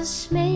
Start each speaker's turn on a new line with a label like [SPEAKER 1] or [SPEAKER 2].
[SPEAKER 1] Just me.